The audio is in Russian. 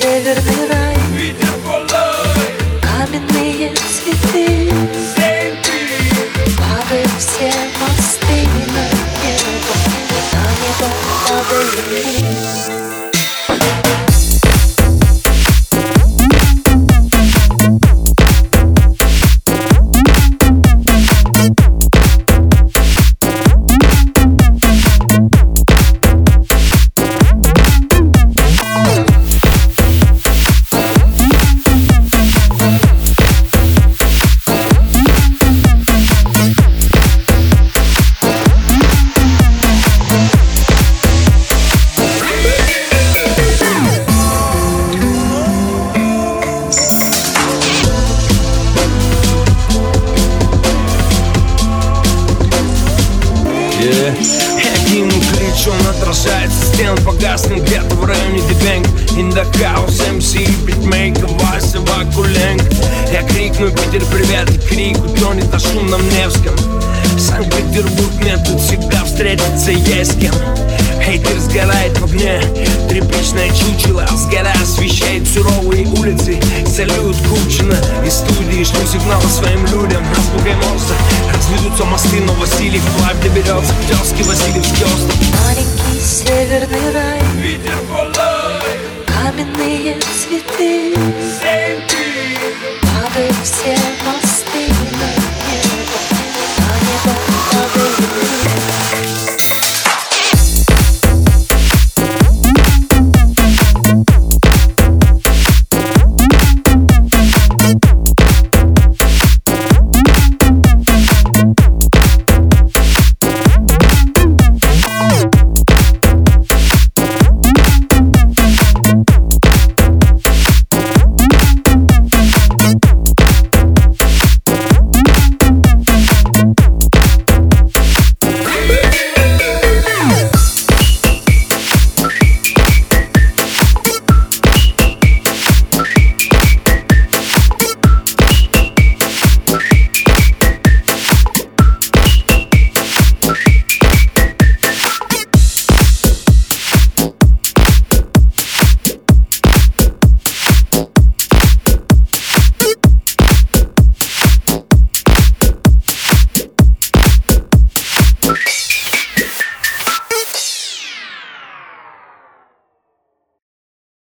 северный рай Каменные цветы Падают все мосты на небо На небо падали Yeah. Одним ключом отражается стен Погаснет где-то в районе Дебенг In the house, MC, битмейкер, Вася, Вакуленг Я крикну Питер, привет, и крик утонет на шумном Невском Санкт-Петербург, мне тут всегда встретиться есть с кем. Хейтер сгорает в огне Тряпичное чучело с горы освещает суровые улицы. Салют Кучина из студии Шлю сигналы своим людям. Разбугай монстр Разведутся мосты, но Василий вплавь доберется к тезке Васильевский остров